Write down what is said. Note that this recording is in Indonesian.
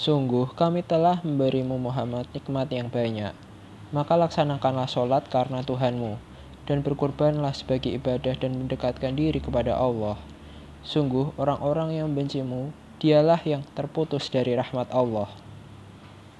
Sungguh kami telah memberimu Muhammad nikmat yang banyak. Maka laksanakanlah sholat karena Tuhanmu, dan berkorbanlah sebagai ibadah dan mendekatkan diri kepada Allah. Sungguh orang-orang yang bencimu, dialah yang terputus dari rahmat Allah.